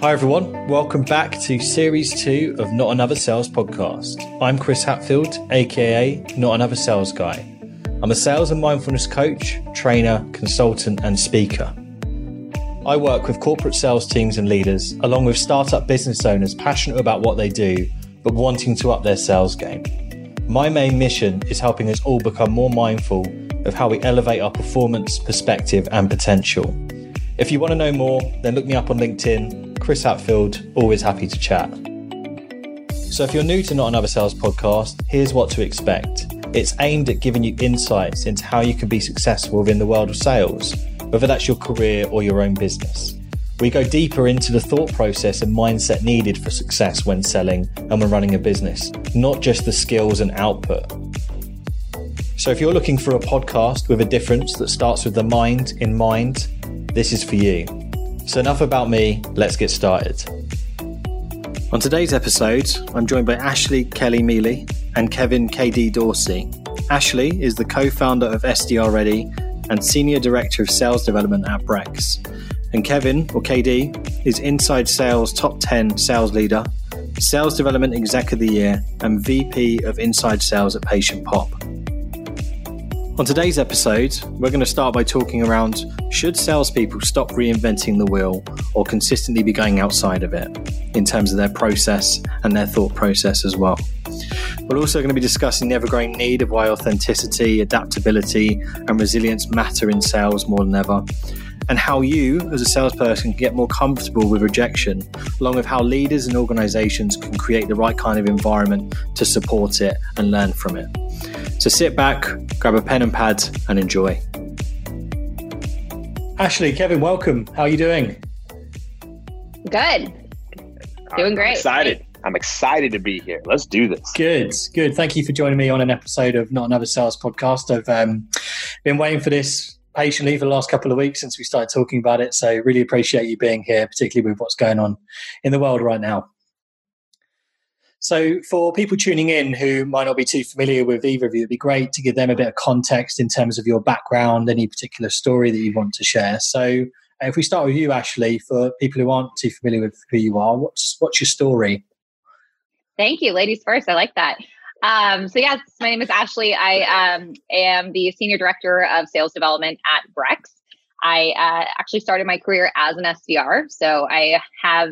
Hi, everyone. Welcome back to Series 2 of Not Another Sales Podcast. I'm Chris Hatfield, aka Not Another Sales Guy. I'm a sales and mindfulness coach, trainer, consultant, and speaker. I work with corporate sales teams and leaders, along with startup business owners passionate about what they do, but wanting to up their sales game. My main mission is helping us all become more mindful of how we elevate our performance, perspective, and potential. If you want to know more, then look me up on LinkedIn, Chris Hatfield, always happy to chat. So, if you're new to Not Another Sales podcast, here's what to expect. It's aimed at giving you insights into how you can be successful within the world of sales, whether that's your career or your own business. We go deeper into the thought process and mindset needed for success when selling and when running a business, not just the skills and output. So, if you're looking for a podcast with a difference that starts with the mind in mind, this is for you. So, enough about me, let's get started. On today's episode, I'm joined by Ashley Kelly Mealy and Kevin KD Dorsey. Ashley is the co founder of SDR Ready and Senior Director of Sales Development at Brex. And Kevin, or KD, is Inside Sales Top 10 Sales Leader, Sales Development Exec of the Year, and VP of Inside Sales at Patient Pop. On today's episode, we're going to start by talking around should salespeople stop reinventing the wheel or consistently be going outside of it in terms of their process and their thought process as well. We're also going to be discussing the ever-growing need of why authenticity, adaptability, and resilience matter in sales more than ever, and how you, as a salesperson, can get more comfortable with rejection, along with how leaders and organizations can create the right kind of environment to support it and learn from it. So sit back, grab a pen and pad, and enjoy. Ashley, Kevin, welcome. How are you doing? Good. Doing great. I'm excited. I'm excited to be here. Let's do this. Good, good. Thank you for joining me on an episode of Not Another Sales podcast. I've um, been waiting for this patiently for the last couple of weeks since we started talking about it. So, really appreciate you being here, particularly with what's going on in the world right now. So, for people tuning in who might not be too familiar with either of you, it'd be great to give them a bit of context in terms of your background, any particular story that you want to share. So, if we start with you, Ashley, for people who aren't too familiar with who you are, what's what's your story? Thank you, ladies first. I like that. Um, so, yes, my name is Ashley. I um, am the senior director of sales development at Brex. I uh, actually started my career as an SDR, so I have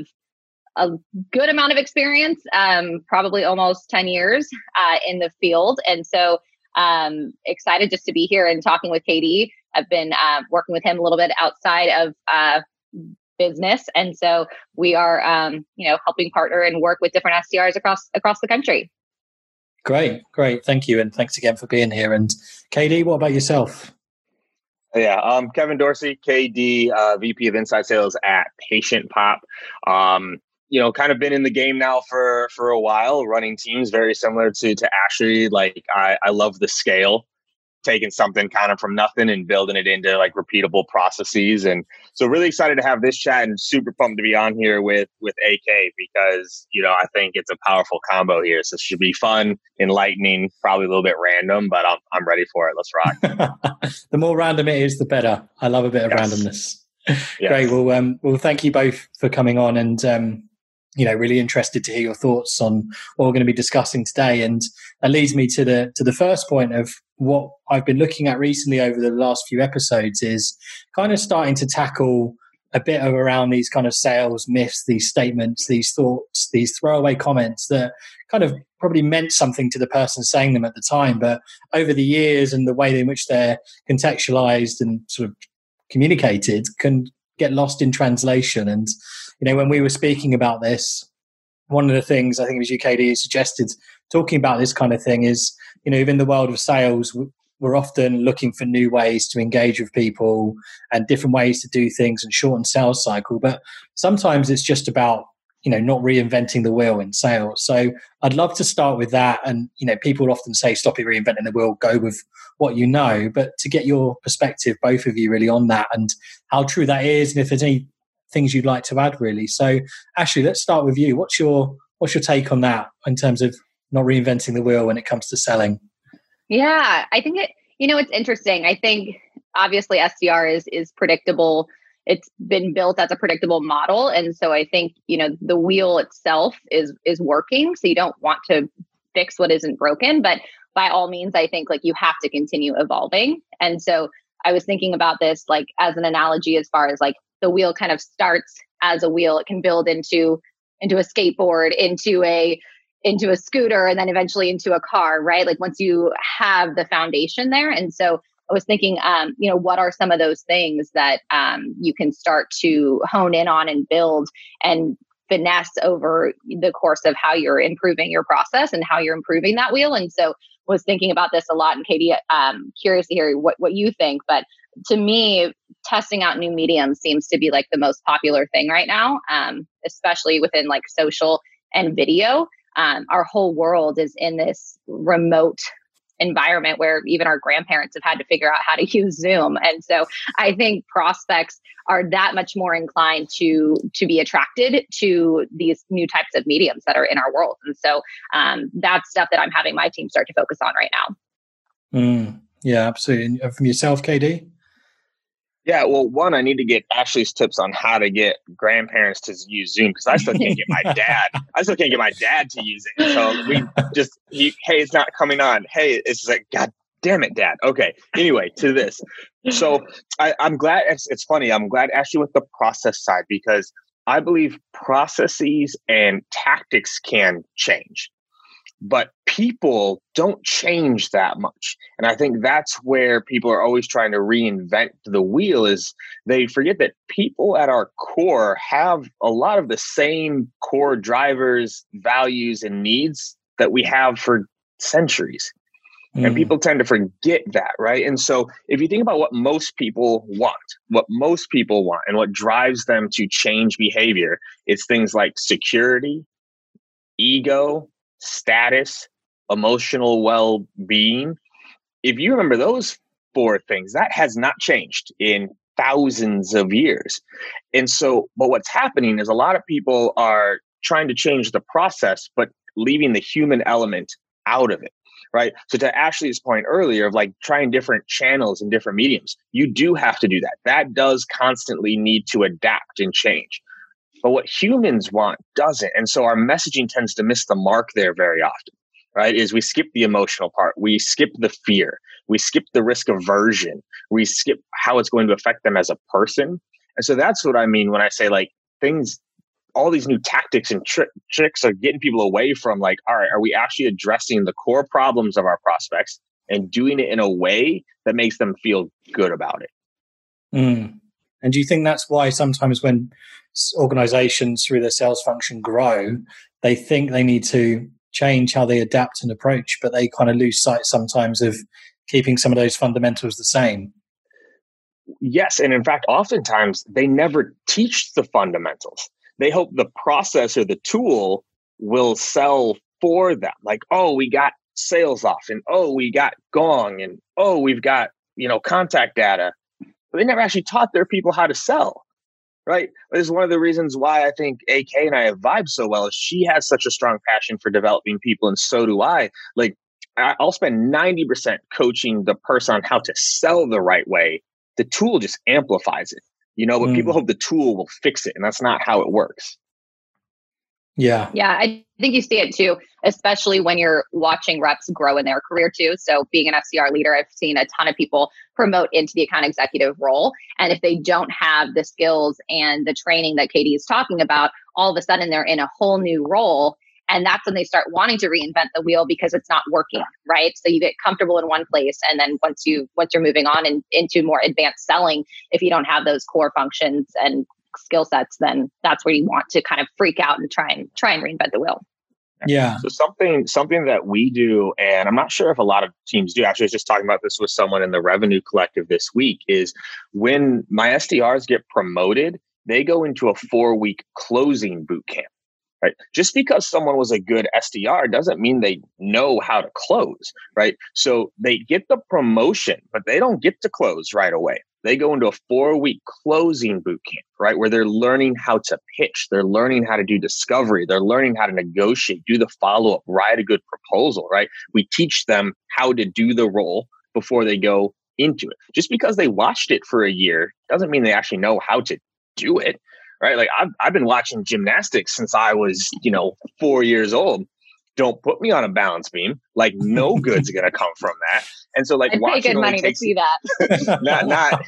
a good amount of experience, um, probably almost 10 years uh, in the field. And so um, excited just to be here and talking with KD. I've been uh, working with him a little bit outside of uh, business. And so we are, um, you know, helping partner and work with different SDRs across across the country. Great, great. Thank you. And thanks again for being here. And KD, what about yourself? Yeah, um, Kevin Dorsey, KD, uh, VP of Inside Sales at Patient Pop. Um, you know, kind of been in the game now for for a while, running teams very similar to to Ashley. Like I, I love the scale, taking something kind of from nothing and building it into like repeatable processes. And so really excited to have this chat and super pumped to be on here with with AK because, you know, I think it's a powerful combo here. So it should be fun, enlightening, probably a little bit random, but I'm I'm ready for it. Let's rock. the more random it is, the better. I love a bit of yes. randomness. Yes. Great. Well, um, well, thank you both for coming on, and um, you know really interested to hear your thoughts on what we're going to be discussing today. And that leads me to the to the first point of what i've been looking at recently over the last few episodes is kind of starting to tackle a bit of around these kind of sales myths these statements these thoughts these throwaway comments that kind of probably meant something to the person saying them at the time. But over the years and the way in which they're contextualized and sort of communicated can get lost in translation and you know, when we were speaking about this, one of the things I think it was UKD suggested talking about this kind of thing is, you know, in the world of sales, we're often looking for new ways to engage with people and different ways to do things and shorten sales cycle. But sometimes it's just about you know not reinventing the wheel in sales. So i'd love to start with that. And you know people often say stop it reinventing the wheel go with what you know. But to get your perspective both of you really on that and how true that is and if there's any things you'd like to add really. So ashley let's start with you. What's your what's your take on that in terms of not reinventing the wheel when it comes to selling? Yeah i think it you know it's interesting. I think obviously sdr is is predictable it's been built as a predictable model. And so i think you know the wheel itself is is working. So you don't want to fix what isn't broken. But by all means i think like you have to continue evolving. And so i was thinking about this like as an analogy as far as like the wheel kind of starts as a wheel. It can build into into a skateboard into a into a scooter and then eventually into a car right? Like once you have the foundation there. And so i was thinking um, you know what are some of those things that um, you can start to hone in on and build and finesse over the course of how you're improving your process and how you're improving that wheel? And so was thinking about this a lot and KD um, curious to hear what, what you think but to me testing out new mediums seems to be like the most popular thing right now um, especially within like social and video. Um, our whole world is in this remote environment where even our grandparents have had to figure out how to use zoom. And so i think prospects are that much more inclined to to be attracted to these new types of mediums that are in our world. And so um, that's stuff that i'm having my team start to focus on right now. Mm, yeah absolutely. And from yourself kd yeah, well, one, I need to get Ashley's tips on how to get grandparents to use Zoom because I still can't get my dad. I still can't get my dad to use it. So we just, he, hey, it's not coming on. Hey, it's like, God damn it, Dad. Okay. Anyway, to this. So I, I'm glad. It's, it's funny. I'm glad Ashley with the process side because I believe processes and tactics can change but people don't change that much. And i think that's where people are always trying to reinvent the wheel is they forget that people at our core have a lot of the same core drivers values and needs that we have for centuries. Mm. and people tend to forget that right? And so if you think about what most people want what most people want and what drives them to change behavior it's things like security ego status, emotional well being. If you remember those four things, that has not changed in thousands of years. And so, but what's happening is a lot of people are trying to change the process, but leaving the human element out of it. Right. So, to Ashley's point earlier of like trying different channels and different mediums, you do have to do that. That does constantly need to adapt and change. But what humans want doesn't. And so our messaging tends to miss the mark there very often, right? Is we skip the emotional part, we skip the fear, we skip the risk aversion, we skip how it's going to affect them as a person. And so that's what I mean when I say like things, all these new tactics and tri- tricks are getting people away from like, all right, are we actually addressing the core problems of our prospects and doing it in a way that makes them feel good about it? Mm. And do you think that's why sometimes when organizations through their sales function grow, they think they need to change how they adapt and approach, but they kind of lose sight sometimes of keeping some of those fundamentals the same? Yes. And in fact, oftentimes they never teach the fundamentals. They hope the process or the tool will sell for them. Like, oh, we got SalesLoft, and oh, we got gong, and oh, we've got, you know, contact data but they never actually taught their people how to sell right? This is one of the reasons why i think ak and i have vibed so well is she has such a strong passion for developing people and so do i. Like i'll spend 90% coaching the person on how to sell the right way. The tool just amplifies it you know but mm. people hope the tool will fix it and that's not how it works yeah. Yeah. I think you see it too, especially when you're watching reps grow in their career too. So, being an SDR leader, I've seen a ton of people promote into the account executive role. And if they don't have the skills and the training that KD is talking about, all of a sudden they're in a whole new role. And that's when they start wanting to reinvent the wheel because it's not working, right? So you get comfortable in one place, and then once you once you're moving on and into more advanced selling, if you don't have those core functions and skill sets, then that's where you want to kind of freak out and try and try and reinvent the wheel. Yeah. So something something that we do, and I'm not sure if a lot of teams do. Actually, I was just talking about this with someone in the Revenue Collective this week. Is when my SDRs get promoted, they go into a four week closing boot camp. Right. Just because someone was a good SDR doesn't mean they know how to close. Right. So they get the promotion, but they don't get to close right away they go into a four week closing boot camp, right? Where they're learning how to pitch, they're learning how to do discovery, they're learning how to negotiate, do the follow up, write a good proposal, right? We teach them how to do the role before they go into it. Just because they watched it for a year doesn't mean they actually know how to do it. Right. Like I've, I've been watching gymnastics since I was, you know, four years old. Don't put me on a balance beam. Like no good's gonna come from that. And so like I'd pay good money takes, to see that. not not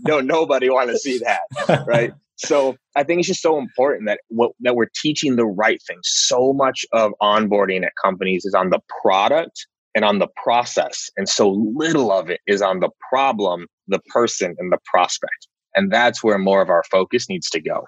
no nobody want to see that. Right. So I think it's just so important that what that we're teaching the right thing. So much of onboarding at companies is on the product and on the process, and so little of it is on the problem, the person, and the prospect. And that's where more of our focus needs to go.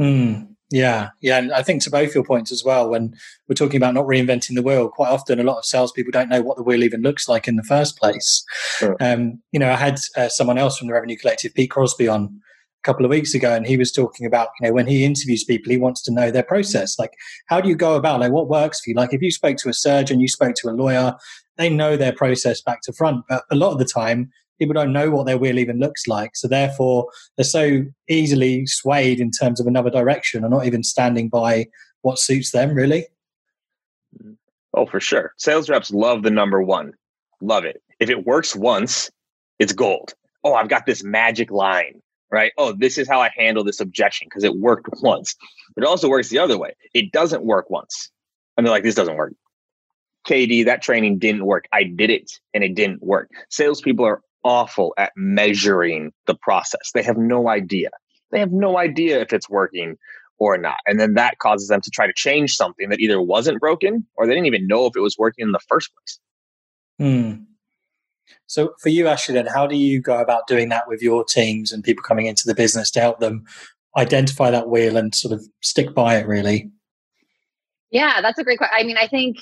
Mm, yeah, yeah, and I think to both your points as well. When we're talking about not reinventing the wheel, quite often a lot of salespeople don't know what the wheel even looks like in the first place. Sure. Um, you know, I had uh, someone else from the Revenue Collective, Pete Crosby, on a couple of weeks ago and he was talking about you know when he interviews people he wants to know their process like how do you go about like what works for you like if you spoke to a surgeon you spoke to a lawyer they know their process back to front but a lot of the time people don't know what their wheel even looks like so therefore they're so easily swayed in terms of another direction and not even standing by what suits them really oh for sure sales reps love the number one love it if it works once it's gold oh i've got this magic line right? Oh, this is how I handle this objection because it worked once. But it also works the other way. It doesn't work once. And they're like, this doesn't work. KD, that training didn't work. I did it and it didn't work. Salespeople are awful at measuring the process. They have no idea. They have no idea if it's working or not. And then that causes them to try to change something that either wasn't broken or they didn't even know if it was working in the first place. Hmm. So for you, Ashley, then how do you go about doing that with your teams and people coming into the business to help them identify that wheel and sort of stick by it really? Yeah, that's a great question. I mean, I think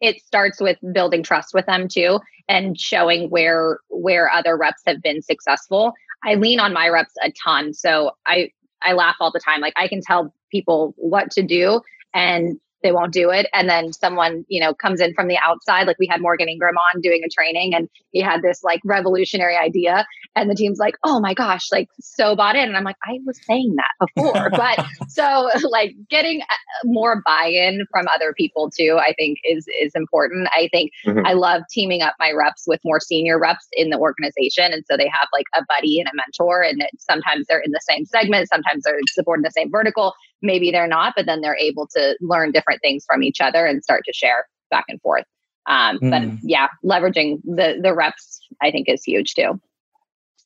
it starts with building trust with them too and showing where where other reps have been successful. I lean on my reps a ton. So I I laugh all the time. Like I can tell people what to do and they won't do it. And then someone, you know, comes in from the outside. Like we had Morgan Ingram on doing a training and he had this like revolutionary idea. And the team's like, oh my gosh, like so bought in. And I'm like, I was saying that before. but so like getting uh, more buy-in from other people too, I think is is important. I think mm-hmm. I love teaming up my reps with more senior reps in the organization. And so they have like a buddy and a mentor. And sometimes they're in the same segment, sometimes they're supporting the same vertical maybe they're not, but then they're able to learn different things from each other and start to share back and forth. Um, mm. But yeah, leveraging the the reps, I think, is huge too.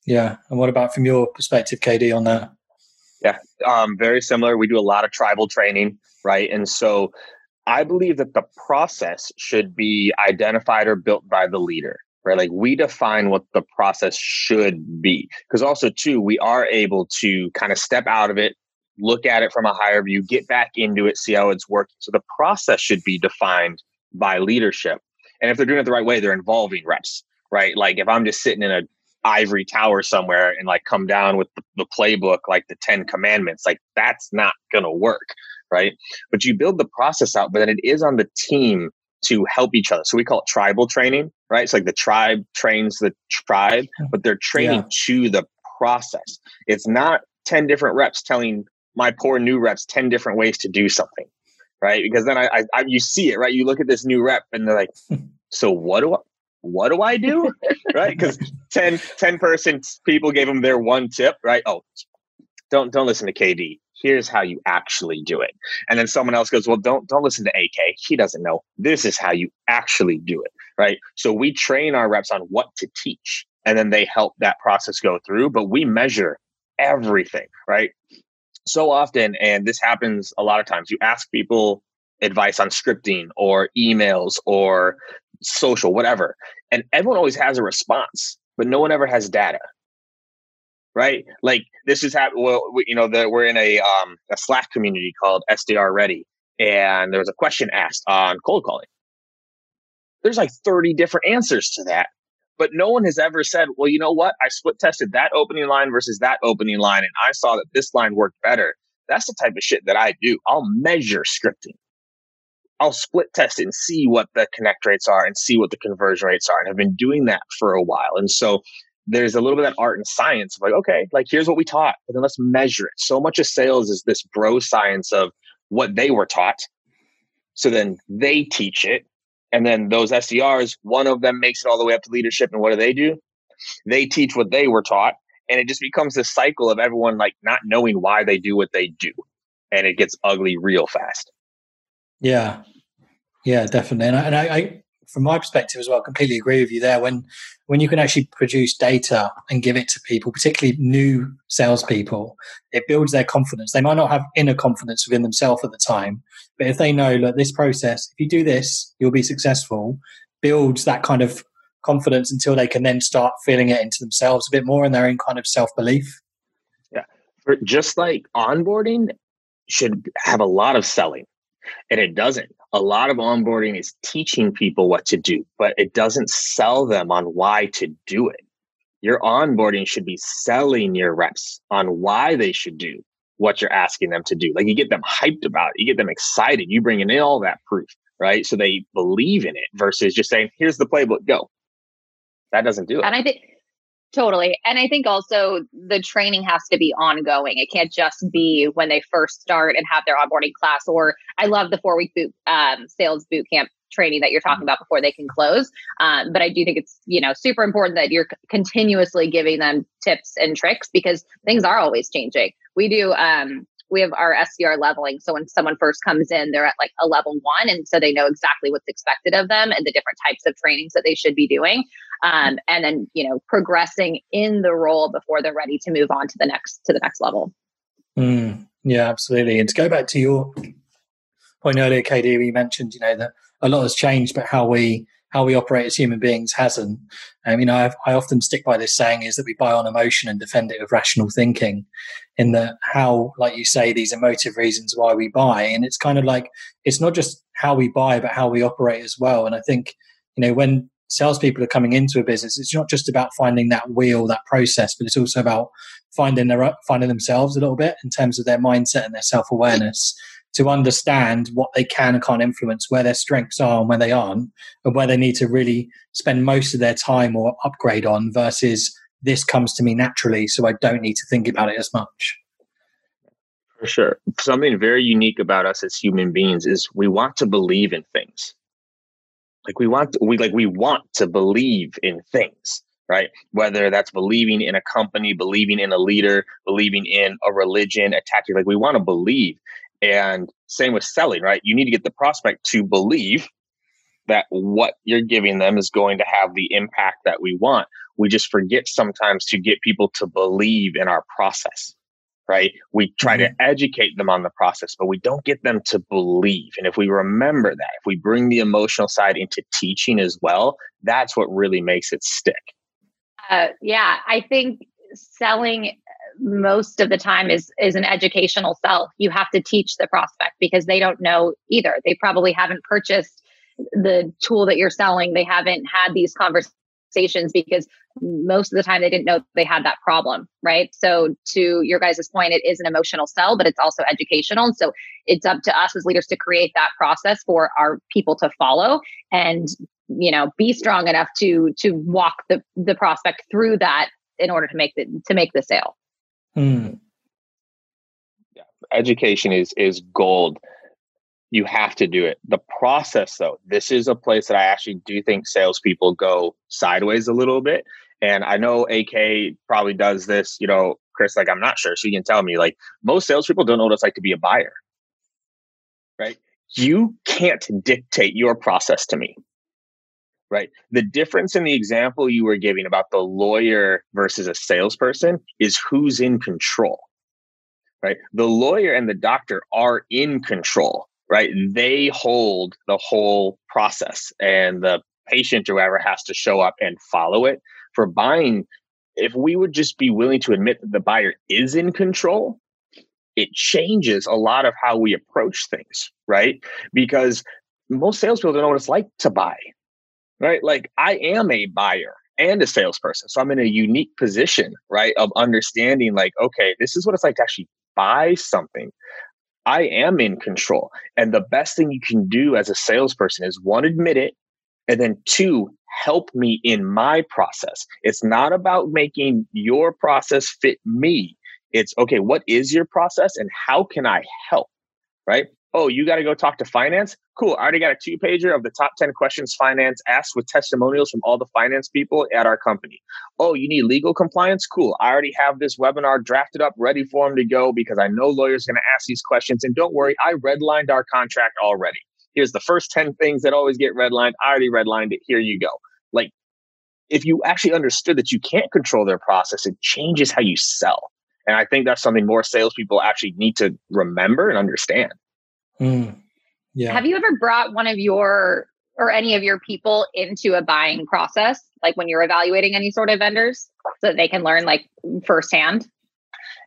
Yeah, and what about from your perspective, KD, on that? Yeah, um, very similar. We do a lot of tribal training, right? And so I believe that the process should be identified or built by the leader, right? Like we define what the process should be. Because also, too, we are able to kind of step out of it, look at it from a higher view, get back into it, see how it's working. So the process should be defined by leadership. And if they're doing it the right way, they're involving reps, right? Like if I'm just sitting in a ivory tower somewhere and like come down with the, the playbook like the 10 commandments, like that's not going to work, right? But you build the process out, but then it is on the team to help each other. So we call it tribal training, right? It's like the tribe trains the tribe, but they're training yeah. to the process. It's not 10 different reps telling my poor new reps 10 different ways to do something right? Because then I, I, I, you see it right? You look at this new rep and they're like so what do i what do i do? Right? Because 10 10 person people gave them their one tip right? Oh don't don't listen to kd here's how you actually do it. And then someone else goes well don't don't listen to ak he doesn't know. This is how you actually do it right? So we train our reps on what to teach and then they help that process go through but we measure everything right so often, and this happens a lot of times, you ask people advice on scripting or emails or social, whatever, and everyone always has a response, but no one ever has data. Right? Like this is happening. Well, you know, the, we're in a um, a Slack community called SDR Ready, and there was a question asked on cold calling. There's like 30 different answers to that. But no one has ever said, well, you know what? I split tested that opening line versus that opening line, and I saw that this line worked better. That's the type of shit that I do. I'll measure scripting. I'll split test and see what the connect rates are and see what the conversion rates are. And I've been doing that for a while. And so there's a little bit of that art and science of like, okay, like here's what we taught, but then let's measure it. So much of sales is this bro science of what they were taught. So then they teach it and then those SDRs, one of them makes it all the way up to leadership. And what do they do? They teach what they were taught, and it just becomes this cycle of everyone like not knowing why they do what they do, and it gets ugly real fast. Yeah, yeah, definitely. And I, and I, I from my perspective as well, completely agree with you there. When when you can actually produce data and give it to people, particularly new salespeople, it builds their confidence. They might not have inner confidence within themselves at the time, but if they know that this process, if you do this, you'll be successful, builds that kind of confidence until they can then start feeling it into themselves a bit more and their own kind of self belief. Yeah. For just like onboarding should have a lot of selling and it doesn't a lot of onboarding is teaching people what to do, but it doesn't sell them on why to do it. Your onboarding should be selling your reps on why they should do what you're asking them to do. Like you get them hyped about it, you get them excited, you bring in all that proof, right? So they believe in it versus just saying, here's the playbook, go. That doesn't do it. And I think Totally. And I think also the training has to be ongoing. It can't just be when they first start and have their onboarding class. Or I love the four week boot um, sales boot camp training that you're talking about before they can close. Um, but I do think it's you know super important that you're continuously giving them tips and tricks because things are always changing. We do um, we have our SDR leveling. So when someone first comes in, they're at like a level one. And so they know exactly what's expected of them and the different types of trainings that they should be doing. Um, and then, you know, progressing in the role before they're ready to move on to the next, to the next level. Mm, yeah, absolutely. And to go back to your point earlier, KD, we mentioned, you know, that a lot has changed, but how we how we operate as human beings hasn't. Um, you know, I've, i often stick by this saying is that we buy on emotion and defend it with rational thinking. In that, how, like you say, these emotive reasons why we buy, and it's kind of like it's not just how we buy, but how we operate as well. And I think, you know, when salespeople are coming into a business, it's not just about finding that wheel, that process, but it's also about finding their finding themselves a little bit in terms of their mindset and their self awareness to understand what they can and can't influence, where their strengths are and where they aren't, and where they need to really spend most of their time or upgrade on versus this comes to me naturally, so I don't need to think about it as much. For sure. Something very unique about us as human beings is we want to believe in things. Like we want to, we like we want to believe in things, right? Whether that's believing in a company, believing in a leader, believing in a religion, a tactic, like we want to believe. And same with selling, right? You need to get the prospect to believe that what you're giving them is going to have the impact that we want. We just forget sometimes to get people to believe in our process, right? We try mm-hmm. to educate them on the process, but we don't get them to believe. And if we remember that, if we bring the emotional side into teaching as well, that's what really makes it stick. Uh, yeah, I think selling most of the time is is an educational sell. You have to teach the prospect because they don't know either. They probably haven't purchased the tool that you're selling. They haven't had these conversations because most of the time they didn't know they had that problem, right? So to your guys' point, it is an emotional sell, but it's also educational. And So it's up to us as leaders to create that process for our people to follow and you know be strong enough to to walk the the prospect through that in order to make the to make the sale. Mm. Yeah. Education is is gold. You have to do it. The process, though, this is a place that I actually do think salespeople go sideways a little bit. And I know AK probably does this, you know, Chris, like I'm not sure. You can tell me, like, most salespeople don't know what it's like to be a buyer. Right? You can't dictate your process to me right? The difference in the example you were giving about the lawyer versus a salesperson is who's in control, right? The lawyer and the doctor are in control, right? They hold the whole process, and the patient or whoever has to show up and follow it. For buying, if we would just be willing to admit that the buyer is in control, it changes a lot of how we approach things, right? Because most salespeople don't know what it's like to buy, right? Like I am a buyer and a salesperson. So I'm in a unique position, right? Of understanding, like, okay, this is what it's like to actually buy something. I am in control. And the best thing you can do as a salesperson is one, admit it. And then two, help me in my process. It's not about making your process fit me. It's okay, what is your process and how can I help? Right? Oh, you got to go talk to finance? Cool. I already got a two pager of the top 10 questions finance asked with testimonials from all the finance people at our company. Oh, you need legal compliance? Cool. I already have this webinar drafted up, ready for them to go because I know lawyers going to ask these questions. And don't worry, I redlined our contract already. Here's the first 10 things that always get redlined. I already redlined it. Here you go. Like, if you actually understood that you can't control their process, it changes how you sell. And I think that's something more salespeople actually need to remember and understand. Mm, yeah. Have you ever brought one of your or any of your people into a buying process, like when you're evaluating any sort of vendors, so that they can learn like firsthand?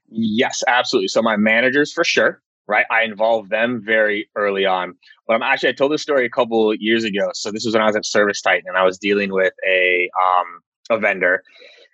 Yes, absolutely. So my managers for sure, right? I involve them very early on. But I'm actually I told this story a couple years ago. So this was when I was at Service Titan and I was dealing with a um a vendor.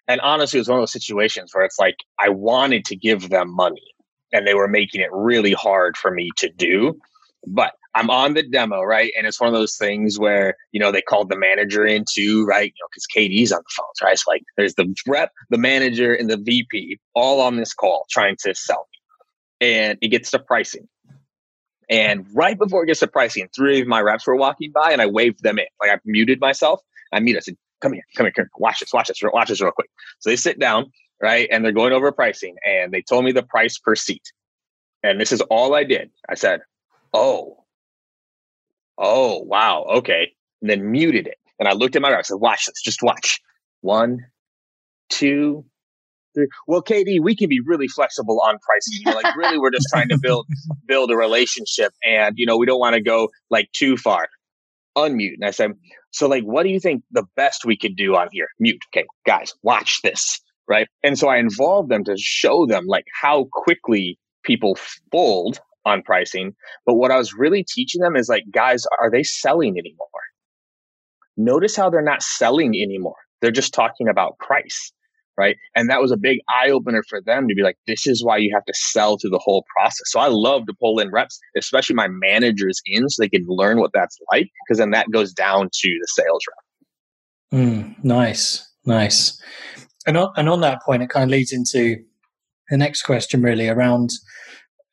And honestly, it was one of those situations where it's like I wanted to give them money and they were making it really hard for me to do. But I'm on the demo, right? And it's one of those things where, you know, they called the manager in too, right? You know, because KD's on the phone, right? It's like there's the rep, the manager, and the VP all on this call trying to sell me. And it gets to pricing. And right before it gets to pricing, three of my reps were walking by and I waved them in. Like I muted myself. I mute. I said, come here, come here, come here. Watch this, watch this, watch this real quick. So they sit down right? And they're going over pricing and they told me the price per seat. And this is all I did. I said, Oh, oh, wow, okay. And then muted it. And I looked at my I said, Watch this, just watch. One, two, three. Well, KD, we can be really flexible on pricing. You know, like really, we're just trying to build build a relationship, and you know, we don't want to go like too far. Unmute. And I said, so like, what do you think the best we could do on here? Mute. Okay, guys, watch this right? And so I involved them to show them like how quickly people fold on pricing. But what I was really teaching them is like, guys, are they selling anymore? Notice how they're not selling anymore. They're just talking about price, right? And that was a big eye opener for them to be like, this is why you have to sell through the whole process. So I love to pull in reps, especially my managers in so they can learn what that's like, because then that goes down to the sales rep. Mm, nice, nice. And on, and on that point, it kind of leads into the next question, really, around.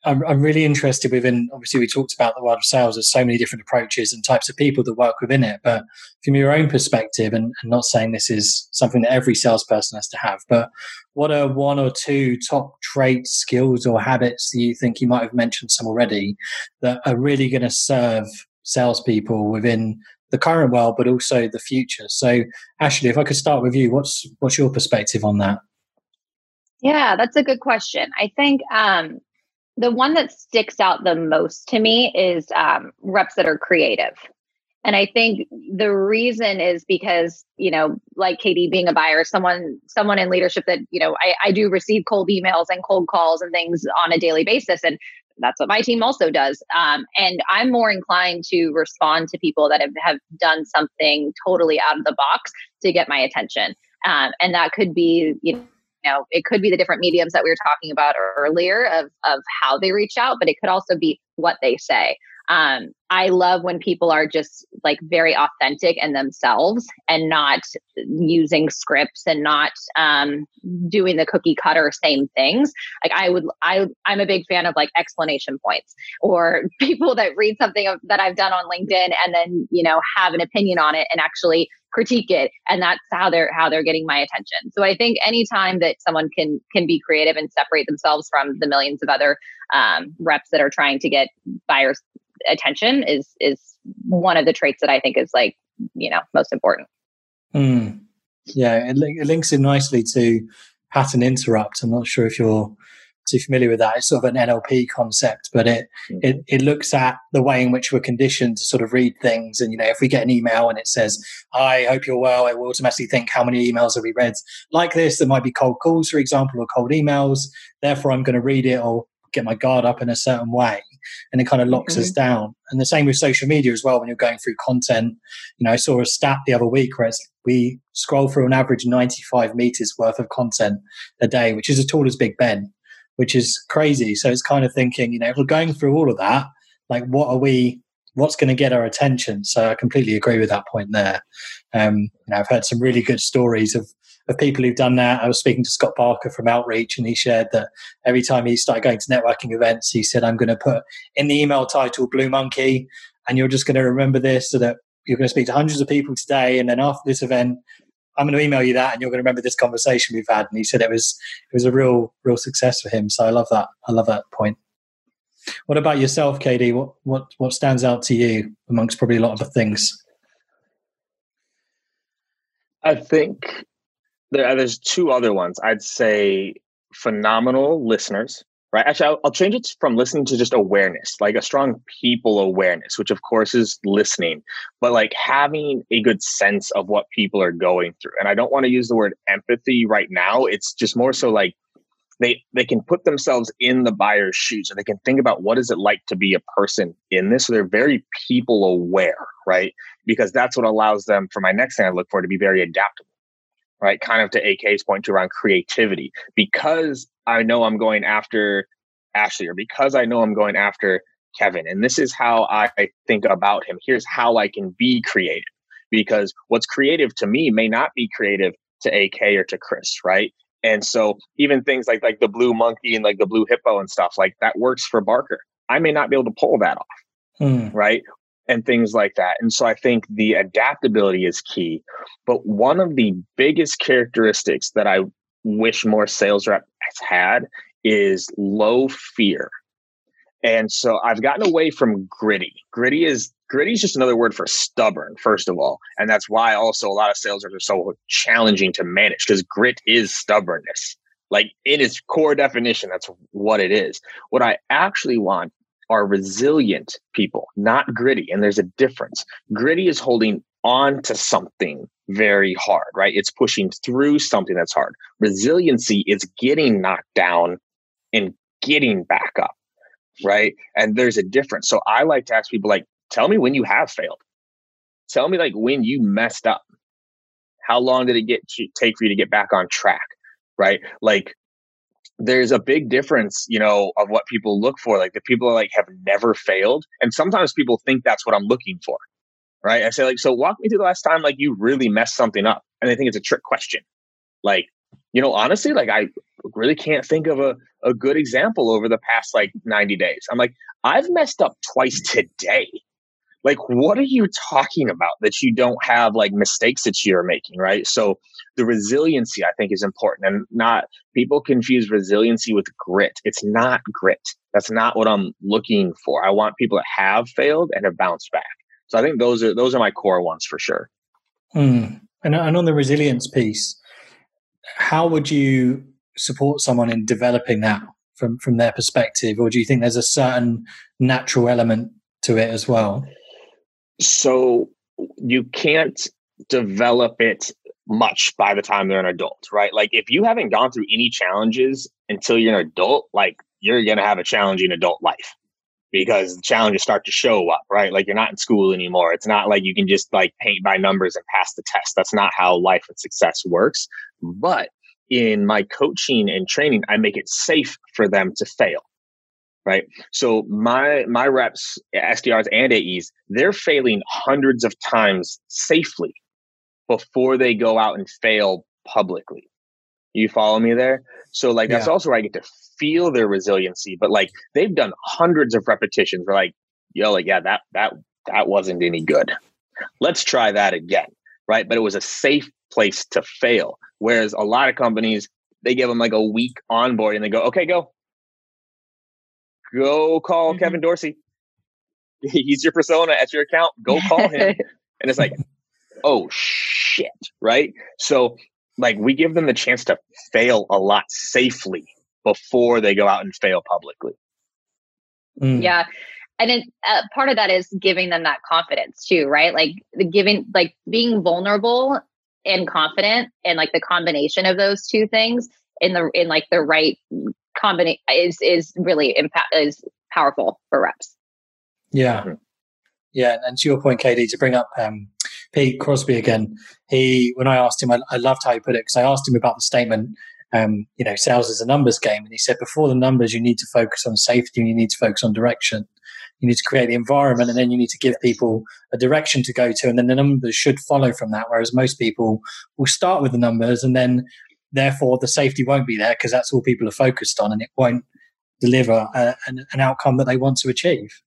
I'm, really interested within. Obviously, we talked about the world of sales. There's so many different approaches and types of people that work within it. But from your own perspective, and, and not saying this is something that every salesperson has to have, but what are one or two top traits, skills, or habits that you think you might have mentioned some already that are really going to serve salespeople within the current world, but also the future. So, Ashley, if I could start with you, what's what's your perspective on that? Yeah, that's a good question. I think um, the one that sticks out the most to me is um, reps that are creative. And I think the reason is because, you know, like KD being a buyer, someone someone in leadership that, you know, I, I do receive cold emails and cold calls and things on a daily basis. And that's what my team also does. Um, and I'm more inclined to respond to people that have, have done something totally out of the box to get my attention. Um, and that could be, you know, it could be the different mediums that we were talking about earlier of, of how they reach out, but it could also be what they say um, I love when people are just like very authentic and themselves and not using scripts and not um, doing the cookie cutter same things. Like I would, I, I'm a big fan of like explanation points or people that read something of, that I've done on LinkedIn and then, you know, have an opinion on it and actually critique it and that's how they're how they're getting my attention so i think anytime that someone can can be creative and separate themselves from the millions of other um, reps that are trying to get buyers attention is is one of the traits that I think is like you know most important. Mm. Yeah, it, it links in nicely to pattern interrupt. I'm not sure if you're too familiar with that. It's sort of an NLP concept, but it, mm. it it looks at the way in which we're conditioned to sort of read things. And you know, if we get an email and it says, "I hope you're well," it will automatically think, "How many emails have we read like this?" There might be cold calls, for example, or cold emails. Therefore, I'm going to read it or get my guard up in a certain way and it kind of locks mm-hmm. us down. And the same with social media as well when you're going through content. You know i saw a stat the other week where we scroll through an average 95 meters worth of content a day which is as tall as big ben which is crazy. So it's kind of thinking you know if we're going through all of that like what are we what's going to get our attention? So i completely agree with that point there. Um, you know i've heard some really good stories of of people who've done that. I was speaking to Scott Barker from Outreach, and he shared that every time he started going to networking events, he said, "I'm going to put in the email title Blue Monkey, and you're just going to remember this, so that you're going to speak to hundreds of people today, and then after this event." I'm going to email you that, and you're going to remember this conversation we've had. And he said it was it was a real real success for him. So I love that. I love that point. What about yourself, KD? What what what stands out to you amongst probably a lot of the things? I think there, uh, there's two other ones. I'd say phenomenal listeners, right? Actually, I'll, I'll, change it from listening to just awareness, like a strong people awareness, which of course is listening, but like having a good sense of what people are going through. And I don't want to use the word empathy right now. It's just more so like they they can put themselves in the buyer's shoes and they can think about what is it like to be a person in this so they're very people aware right because that's what allows them for my next thing i look for to be very adaptable right kind of to ak's point around creativity because i know i'm going after ashley or because i know i'm going after kevin and this is how i think about him here's how i can be creative because what's creative to me may not be creative to ak or to chris right and so even things like like the blue monkey and like the blue hippo and stuff like that works for Barker. I may not be able to pull that off. Hmm. Right. And things like that. And so I think the adaptability is key. But one of the biggest characteristics that I wish more sales reps had is low fear. And so I've gotten away from gritty. Gritty is gritty is just another word for stubborn, first of all. And that's why also a lot of sales reps are so challenging to manage because grit is stubbornness. Like in its core definition, that's what it is. What I actually want are resilient people, not gritty. And there's a difference. Gritty is holding on to something very hard, right? It's pushing through something that's hard. Resiliency is getting knocked down and getting back up, right? And there's a difference. So I like to ask people like, tell me when you have failed. Tell me like when you messed up. How long did it get to, take for you to get back on track? Right? Like there's a big difference, you know, of what people look for. Like the people are like have never failed. And sometimes people think that's what I'm looking for. Right. I say like, so walk me through the last time like you really messed something up. And I think it's a trick question. Like, you know, honestly, like I really can't think of a, a good example over the past like 90 days. I'm like, I've messed up twice today like what are you talking about that you don't have like mistakes that you're making right? So the resiliency i think is important and not people confuse resiliency with grit. It's not grit. That's not what i'm looking for. I want people that have failed and have bounced back. So i think those are those are my core ones for sure. Mm. and, and on the resilience piece how would you support someone in developing that from from their perspective? Or do you think there's a certain natural element to it as well so you can't develop it much by the time they're an adult, right? Like if you haven't gone through any challenges until you're an adult, like you're going to have a challenging adult life because the challenges start to show up, right? Like you're not in school anymore. It's not like you can just like paint by numbers and pass the test. That's not how life and success works. But in my coaching and training, I make it safe for them to fail right? So my my reps, SDRs and AEs, they're failing hundreds of times safely before they go out and fail publicly. You follow me there? So like that's yeah. also where I get to feel their resiliency. But like they've done hundreds of repetitions. We're like, yo, like yeah, that that that wasn't any good. Let's try that again, right? But it was a safe place to fail. Whereas a lot of companies, they give them like a week onboard and they go, okay, go, go call mm-hmm. Kevin Dorsey. He's your persona at your account. Go call him. and it's like, oh shit, right? So like we give them the chance to fail a lot safely before they go out and fail publicly. Mm. Yeah. And then uh, part of that is giving them that confidence too, right? Like the giving, like being vulnerable and confident, and like the combination of those two things in the in like the right combination is is really impact is powerful for reps. Yeah. Mm-hmm. Yeah, and to your point, KD, to bring up um, Pete Crosby again, he when I asked him, I, I loved how he put it because I asked him about the statement, um, you know, sales is a numbers game, and he said before the numbers, you need to focus on safety and you need to focus on direction. you need to create the environment and then you need to give people a direction to go to and then the numbers should follow from that whereas most people will start with the numbers and then therefore the safety won't be there because that's all people are focused on and it won't deliver a, an, an, outcome that they want to achieve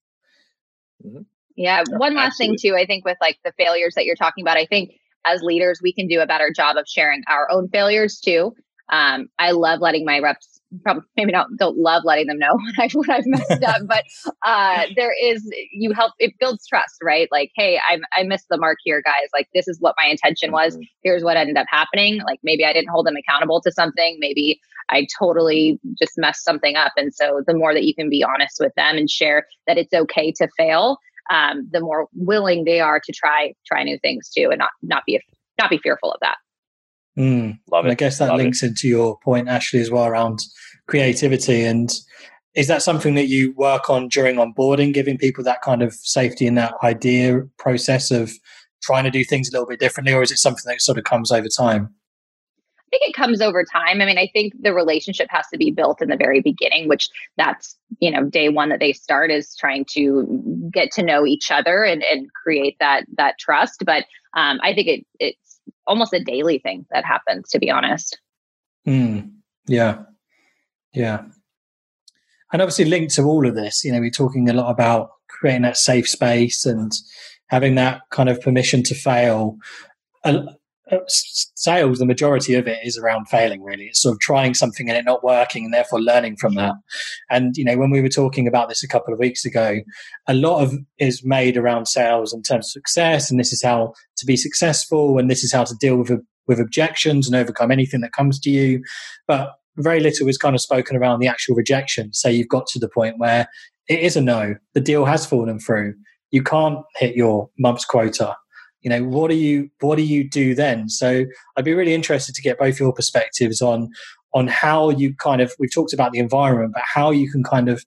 mm-hmm. yeah one last thing too i think with like the failures that you're talking about i think as leaders we can do a better job of sharing our own failures too um, i love letting my reps probably maybe not don't love letting them know when I've, when I've messed up, but uh, there is you help it builds trust, right? Like, hey, I I missed the mark here, guys. Like, this is what my intention was. Mm-hmm. Here's what ended up happening. Like, maybe I didn't hold them accountable to something. Maybe I totally just messed something up. And so, the more that you can be honest with them and share that it's okay to fail, um, the more willing they are to try try new things too, and not not be not be fearful of that. Mm. Love it. I guess that Love links it. into your point, Ashley, as well around creativity. And is that something that you work on during onboarding, giving people that kind of safety in that idea process of trying to do things a little bit differently, or is it something that sort of comes over time? I think it comes over time. I mean, I think the relationship has to be built in the very beginning, which that's, you know, day one that they start is trying to get to know each other and, and create that that trust. But um, I think it it's almost a daily thing that happens, to be honest. Mm, yeah. Yeah. And obviously, linked to all of this, you know, we're talking a lot about creating that safe space and having that kind of permission to fail. Uh, sales, the majority of it is around failing, really. It's sort of trying something and it not working and therefore learning from that. And, you know, when we were talking about this a couple of weeks ago, a lot of is made around sales in terms of success. And this is how to be successful. And this is how to deal with, with objections and overcome anything that comes to you. But very little is kind of spoken around the actual rejection. So you've got to the point where it is a no. The deal has fallen through. You can't hit your month's quota you know what do you what do you do then? So i'd be really interested to get both your perspectives on on how you kind of we've talked about the environment but how you can kind of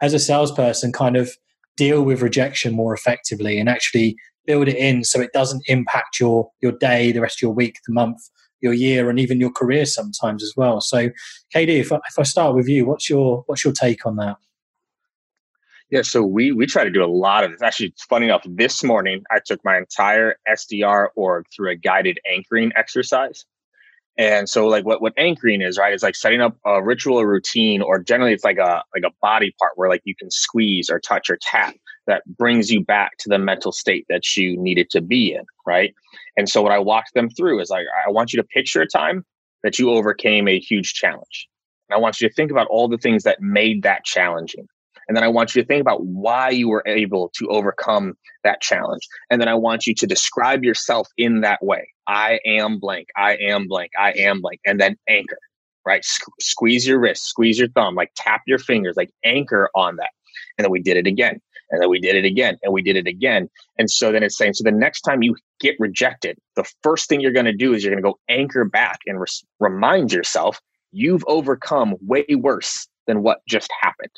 as a salesperson kind of deal with rejection more effectively and actually build it in so it doesn't impact your your day the rest of your week the month your year and even your career sometimes as well. So kd if I, if I start with you what's your what's your take on that yeah, so we we try to do a lot of this. Actually, it's funny enough. This morning, I took my entire SDR org through a guided anchoring exercise. And so, like, what what anchoring is, right? Is like setting up a ritual or routine, or generally, it's like a like a body part where like you can squeeze or touch or tap that brings you back to the mental state that you needed to be in, right? And so, what I walked them through is like, I want you to picture a time that you overcame a huge challenge. And I want you to think about all the things that made that challenging. And then I want you to think about why you were able to overcome that challenge. And then I want you to describe yourself in that way. I am blank. I am blank. I am blank. And then anchor, right? squeeze your wrist, squeeze your thumb, like tap your fingers, like anchor on that. And then we did it again. And then we did it again. And we did it again. And so then it's saying, so the next time you get rejected, the first thing you're going to do is you're going to go anchor back and res- remind yourself you've overcome way worse than what just happened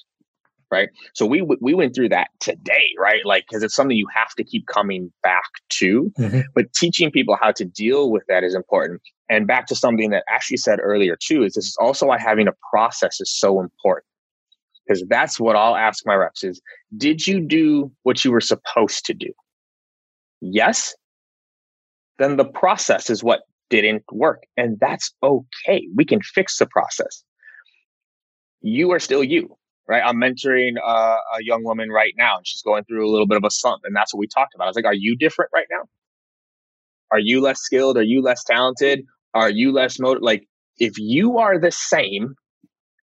right? So we we went through that today, right? Like because it's something you have to keep coming back to. Mm-hmm. But teaching people how to deal with that is important. And back to something that Ashley said earlier too is this is also why having a process is so important. Because that's what I'll ask my reps is, did you do what you were supposed to do? Yes. Then the process is what didn't work. And that's okay. We can fix the process. You are still you right? I'm mentoring uh, a young woman right now, and she's going through a little bit of a slump, and that's what we talked about. I was like, "Are you different right now? Are you less skilled? Are you less talented? Are you less motivated? Like, if you are the same,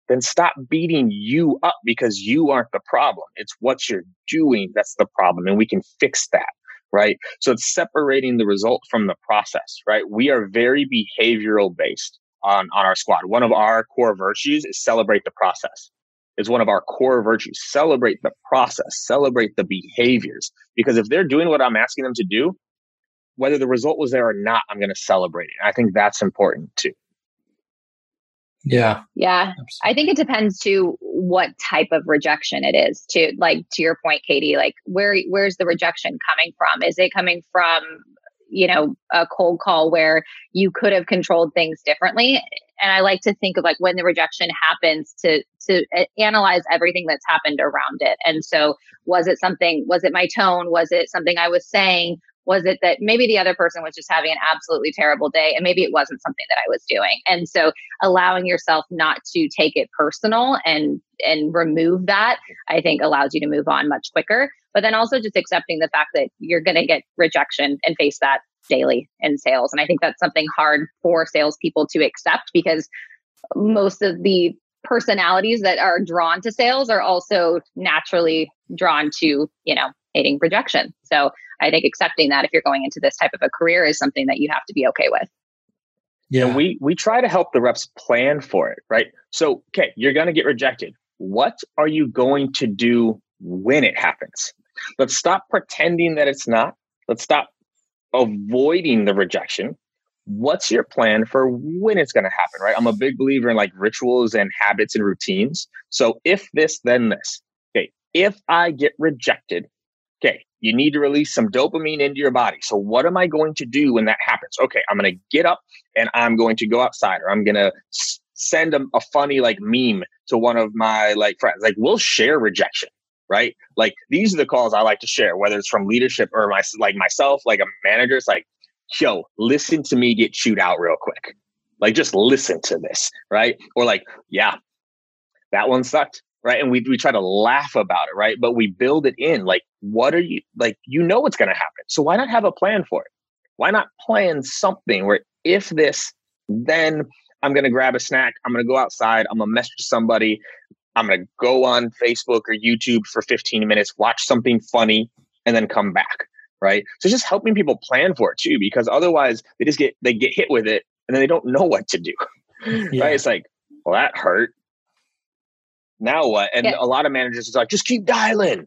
then stop beating you up because you aren't the problem. It's what you're doing that's the problem, and we can fix that." Right. So it's separating the result from the process, right? We are very behavioral based on, on our squad. One of our core virtues is celebrate the process is one of our core virtues. Celebrate the process, celebrate the behaviors. Because if they're doing what I'm asking them to do, whether the result was there or not, I'm going to celebrate it. I think that's important too. Yeah. Yeah. Absolutely. I think it depends to what type of rejection it is. To like to your point, KD, like where where's the rejection coming from? Is it coming from you know, a cold call where you could have controlled things differently. And I like to think of like when the rejection happens to to eh, analyze everything that's happened around it. And so was it something was it my tone? Was it something I was saying? Was it that maybe the other person was just having an absolutely terrible day and maybe it wasn't something that I was doing? And so allowing yourself not to take it personal and and remove that, I think allows you to move on much quicker. But then also just accepting the fact that you're going to get rejection and face that daily in sales. And I think that's something hard for salespeople to accept because most of the personalities that are drawn to sales are also naturally drawn to, you know, hating rejection. So I think accepting that if you're going into this type of a career is something that you have to be okay with. Yeah. And we we try to help the reps plan for it, right? So, okay, you're going to get rejected. What are you going to do when it happens? Let's stop pretending that it's not. Let's stop avoiding the rejection. What's your plan for when it's going to happen, right? I'm a big believer in like rituals and habits and routines. So, if this, then this. Okay, if I get rejected, okay, you need to release some dopamine into your body. So, what am I going to do when that happens? Okay, I'm going to get up and I'm going to go outside, or I'm going to send a, a funny like meme to one of my like friends. Like, we'll share rejection, right? Like, these are the calls I like to share, whether it's from leadership or my like myself, like a manager. It's like, yo, listen to me get chewed out real quick. Like, just listen to this, right? Or like, yeah, that one sucked right? And we we try to laugh about it, right? But we build it in. Like, what are you like? You know what's going to happen, so why not have a plan for it? Why not plan something where if this, then I'm going to grab a snack. I'm going to go outside. I'm going to message somebody. I'm going to go on Facebook or YouTube for 15 minutes, watch something funny, and then come back. Right. So just helping people plan for it too, because otherwise they just get they get hit with it and then they don't know what to do. Yeah. Right. It's like, well, that hurt now what? And yeah. a lot of managers are like, just keep dialing.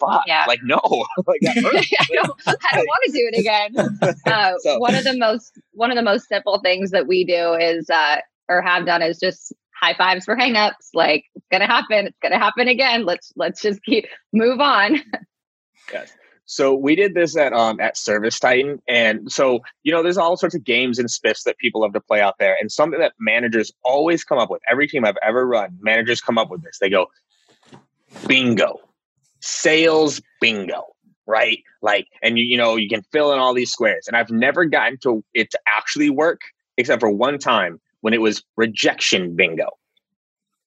Fuck. Yeah. Like, no. like, I don't, I don't want to do it again. Uh, so. One of the most one of the most simple things that we do is uh, or have done is just high fives for hangups. Like it's gonna happen. It's gonna happen again. Let's let's just keep move on. yes. So we did this at um at ServiceTitan, and so you know, there's all sorts of games and spiffs that people love to play out there, and something that managers always come up with. Every team I've ever run, managers come up with this. They go, bingo, sales bingo, right? Like, and you you know, you can fill in all these squares, and I've never gotten to it to actually work except for one time when it was rejection bingo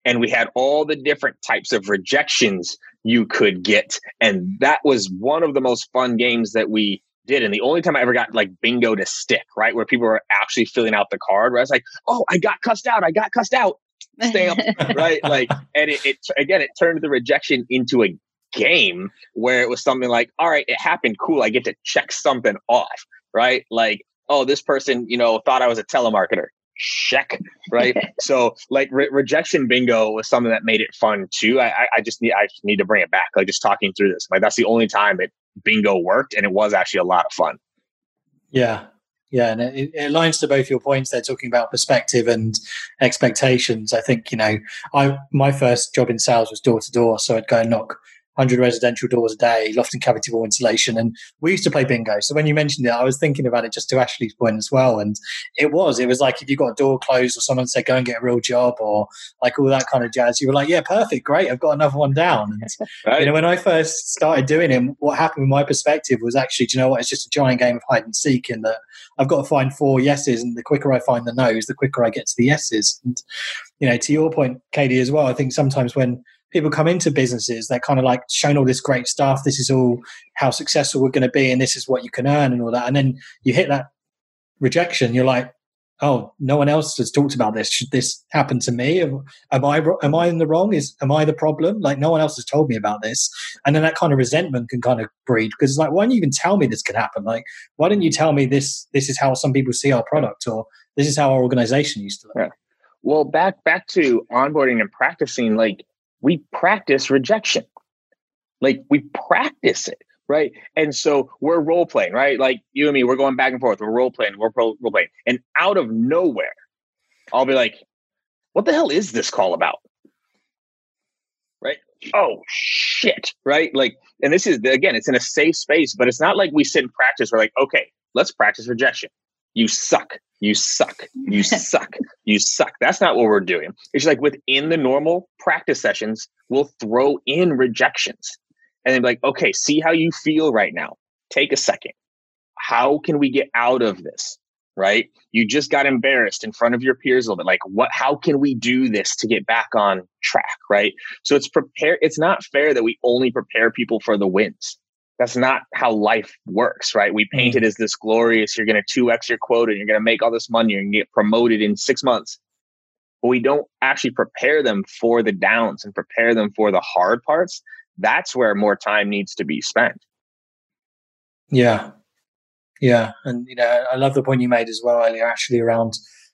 and we had all the different types of rejections you could get. And that was one of the most fun games that we did. And the only time i ever got like bingo to stick right where people were actually filling out the card where i was like oh i got cussed out. I got cussed out. Stamp right? Like and it, it again it turned the rejection into a game where it was something like all right it happened. Cool. I get to check something off. Right? Like oh this person you know thought i was a telemarketer check right? So like re- rejection bingo was something that made it fun too. I, I just need i just need to bring it back like just talking through this. Like that's the only time that bingo worked and it was actually a lot of fun. Yeah. Yeah and it, it aligns to both your points they're talking about perspective and expectations. I think you know i my first job in sales was door to door so i'd go and knock 100 residential doors a day, loft and cavity wall insulation. And we used to play bingo. So when you mentioned it, I was thinking about it just to Ashley's point as well. And it was, it was like if you got a door closed or someone said, go and get a real job or like all that kind of jazz, you were like, yeah, perfect, great. I've got another one down. And, right. you know, when I first started doing it, what happened with my perspective was actually, do you know what? It's just a giant game of hide and seek in that I've got to find four yeses. And the quicker I find the no's, the quicker I get to the yeses. And, you know, to your point, KD, as well, I think sometimes when, people come into businesses, they're kind of like shown all this great stuff. This is all how successful we're going to be, and this is what you can earn, and all that. And then you hit that rejection. You're like, oh, no one else has talked about this. Should this happen to me? Am, I am I in the wrong? Is am I the problem? Like no one else has told me about this, and then that kind of resentment can kind of breed because it's like, why didn't you even tell me this could happen? Like, why didn't you tell me this? This is how some people see our product, or this is how our organization used to look. Well, back back to onboarding and practicing, like we practice rejection. Like we practice it, right? And so we're role playing, right? Like you and me, we're going back and forth. We're role playing. We're role playing, and out of nowhere, I'll be like, "What the hell is this call about?" Right? oh shit, right? Like, and this is again, it's in a safe space, but it's not like we sit and practice. We're like, okay, let's practice rejection. You suck. You suck. You suck. You suck. That's not what we're doing. It's like within the normal practice sessions, we'll throw in rejections and then be like, okay, see how you feel right now. Take a second. How can we get out of this? Right? You just got embarrassed in front of your peers a little bit. Like, what how can we do this to get back on track? Right. So it's prepare, it's not fair that we only prepare people for the wins. That's not how life works, right? We paint it mm. as this glorious, you're gonna 2x your quota, and you're gonna make all this money, you're gonna get promoted in six months. But we don't actually prepare them for the downs and prepare them for the hard parts that's where more time needs to be spent. Yeah. Yeah. And, you know, I love the point you made as well earlier, actually, around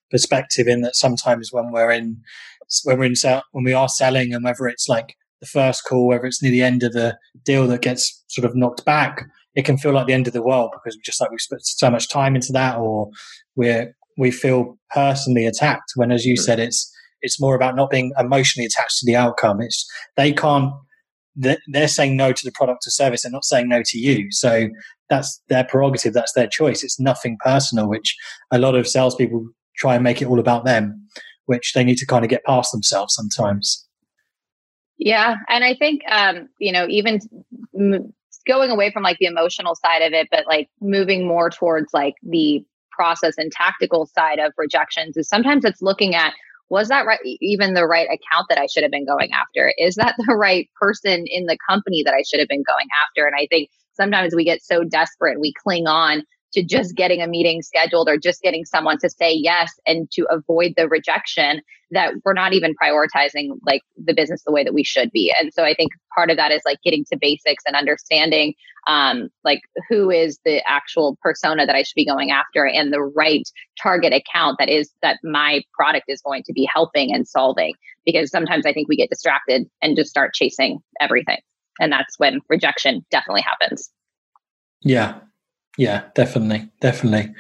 perspective in that sometimes when we're in, when we're in, when we are selling and whether it's like the first call, whether it's near the end of the deal that gets sort of knocked back, it can feel like the end of the world because we just like we've spent so much time into that or we're, we feel personally attacked when, as you mm. said, it's, it's more about not being emotionally attached to the outcome. It's, they can't they're saying no to the product or service. They're not saying no to you. So that's their prerogative. That's their choice. It's nothing personal, which a lot of salespeople try and make it all about them, which they need to kind of get past themselves sometimes. Yeah. And I think, um, you know, even m- going away from like the emotional side of it, but like moving more towards like the process and tactical side of rejections is sometimes it's looking at was that right even the right account that I should have been going after? Is that the right person in the company that I should have been going after? And I think sometimes we get so desperate, we cling on to just getting a meeting scheduled or just getting someone to say yes and to avoid the rejection that we're not even prioritizing like the business the way that we should be. And so i think part of that is like getting to basics and understanding um, like who is the actual persona that i should be going after and the right target account that is that my product is going to be helping and solving. Because sometimes i think we get distracted and just start chasing everything. And that's when rejection definitely happens. Yeah yeah, definitely, definitely.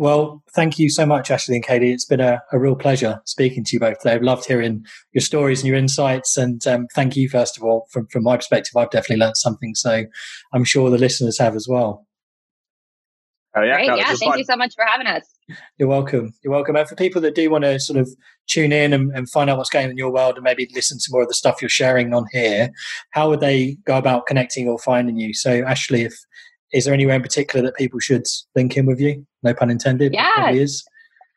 Well, thank you so much, Ashley and KD. It's been a, a real pleasure speaking to you both today. I've loved hearing your stories and your insights. And um, thank you, first of all, from, from my perspective. I've definitely learned something. So I'm sure the listeners have as well. Oh, yeah. Great. No, yeah. Thank fun. you so much for having us. You're welcome. You're welcome. And for people that do want to sort of tune in and, and, find out what's going on in your world and maybe listen to more of the stuff you're sharing on here, how would they go about connecting or finding you? So, Ashley, if is there anywhere in particular that people should link in with you? No pun intended. Yeah. Is.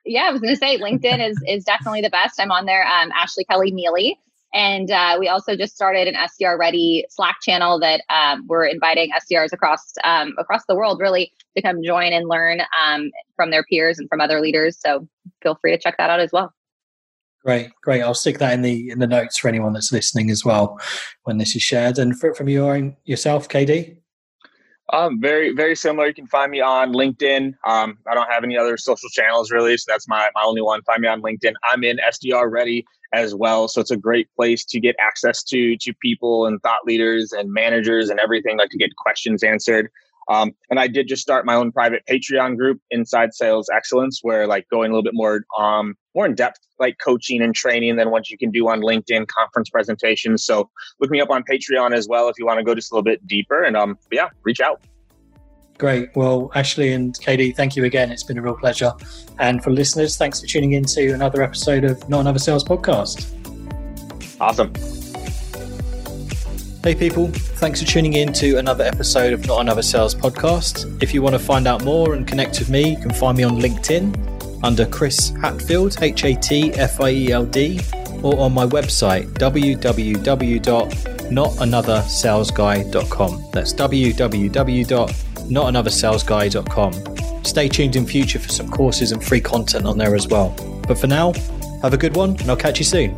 Yeah, I was going to say LinkedIn is is definitely the best. I'm on there. Um, Ashley Kelly Neely. And uh, we also just started an SDR Ready Slack channel that um, we're inviting SDRs across um, across the world, really, to come join and learn um, from their peers and from other leaders. So feel free to check that out as well. Great, great. I'll stick that in the in the notes for anyone that's listening as well when this is shared. And for, from your own yourself, KD. Um, very, very similar. You can find me on LinkedIn. Um, I don't have any other social channels really, so that's my, my only one. Find me on LinkedIn. I'm in SDR Ready as well, so it's a great place to get access to to people and thought leaders and managers and everything, like to get questions answered. Um, and I did just start my own private Patreon group, Inside Sales Excellence, where like going a little bit more um, more in depth, like coaching and training than what you can do on LinkedIn conference presentations. So look me up on Patreon as well if you want to go just a little bit deeper. And um, yeah, reach out. Great. Well, Ashley and KD, thank you again. It's been a real pleasure. And for listeners, thanks for tuning in to another episode of Not Another Sales Podcast. Awesome. Hey, people, thanks for tuning in to another episode of Not Another Sales Podcast. If you want to find out more and connect with me, you can find me on LinkedIn under Chris Hatfield, H A T F I E L D, or on my website, www.notanothersalesguy.com. That's www.notanothersalesguy.com. Stay tuned in future for some courses and free content on there as well. But for now, have a good one, and I'll catch you soon.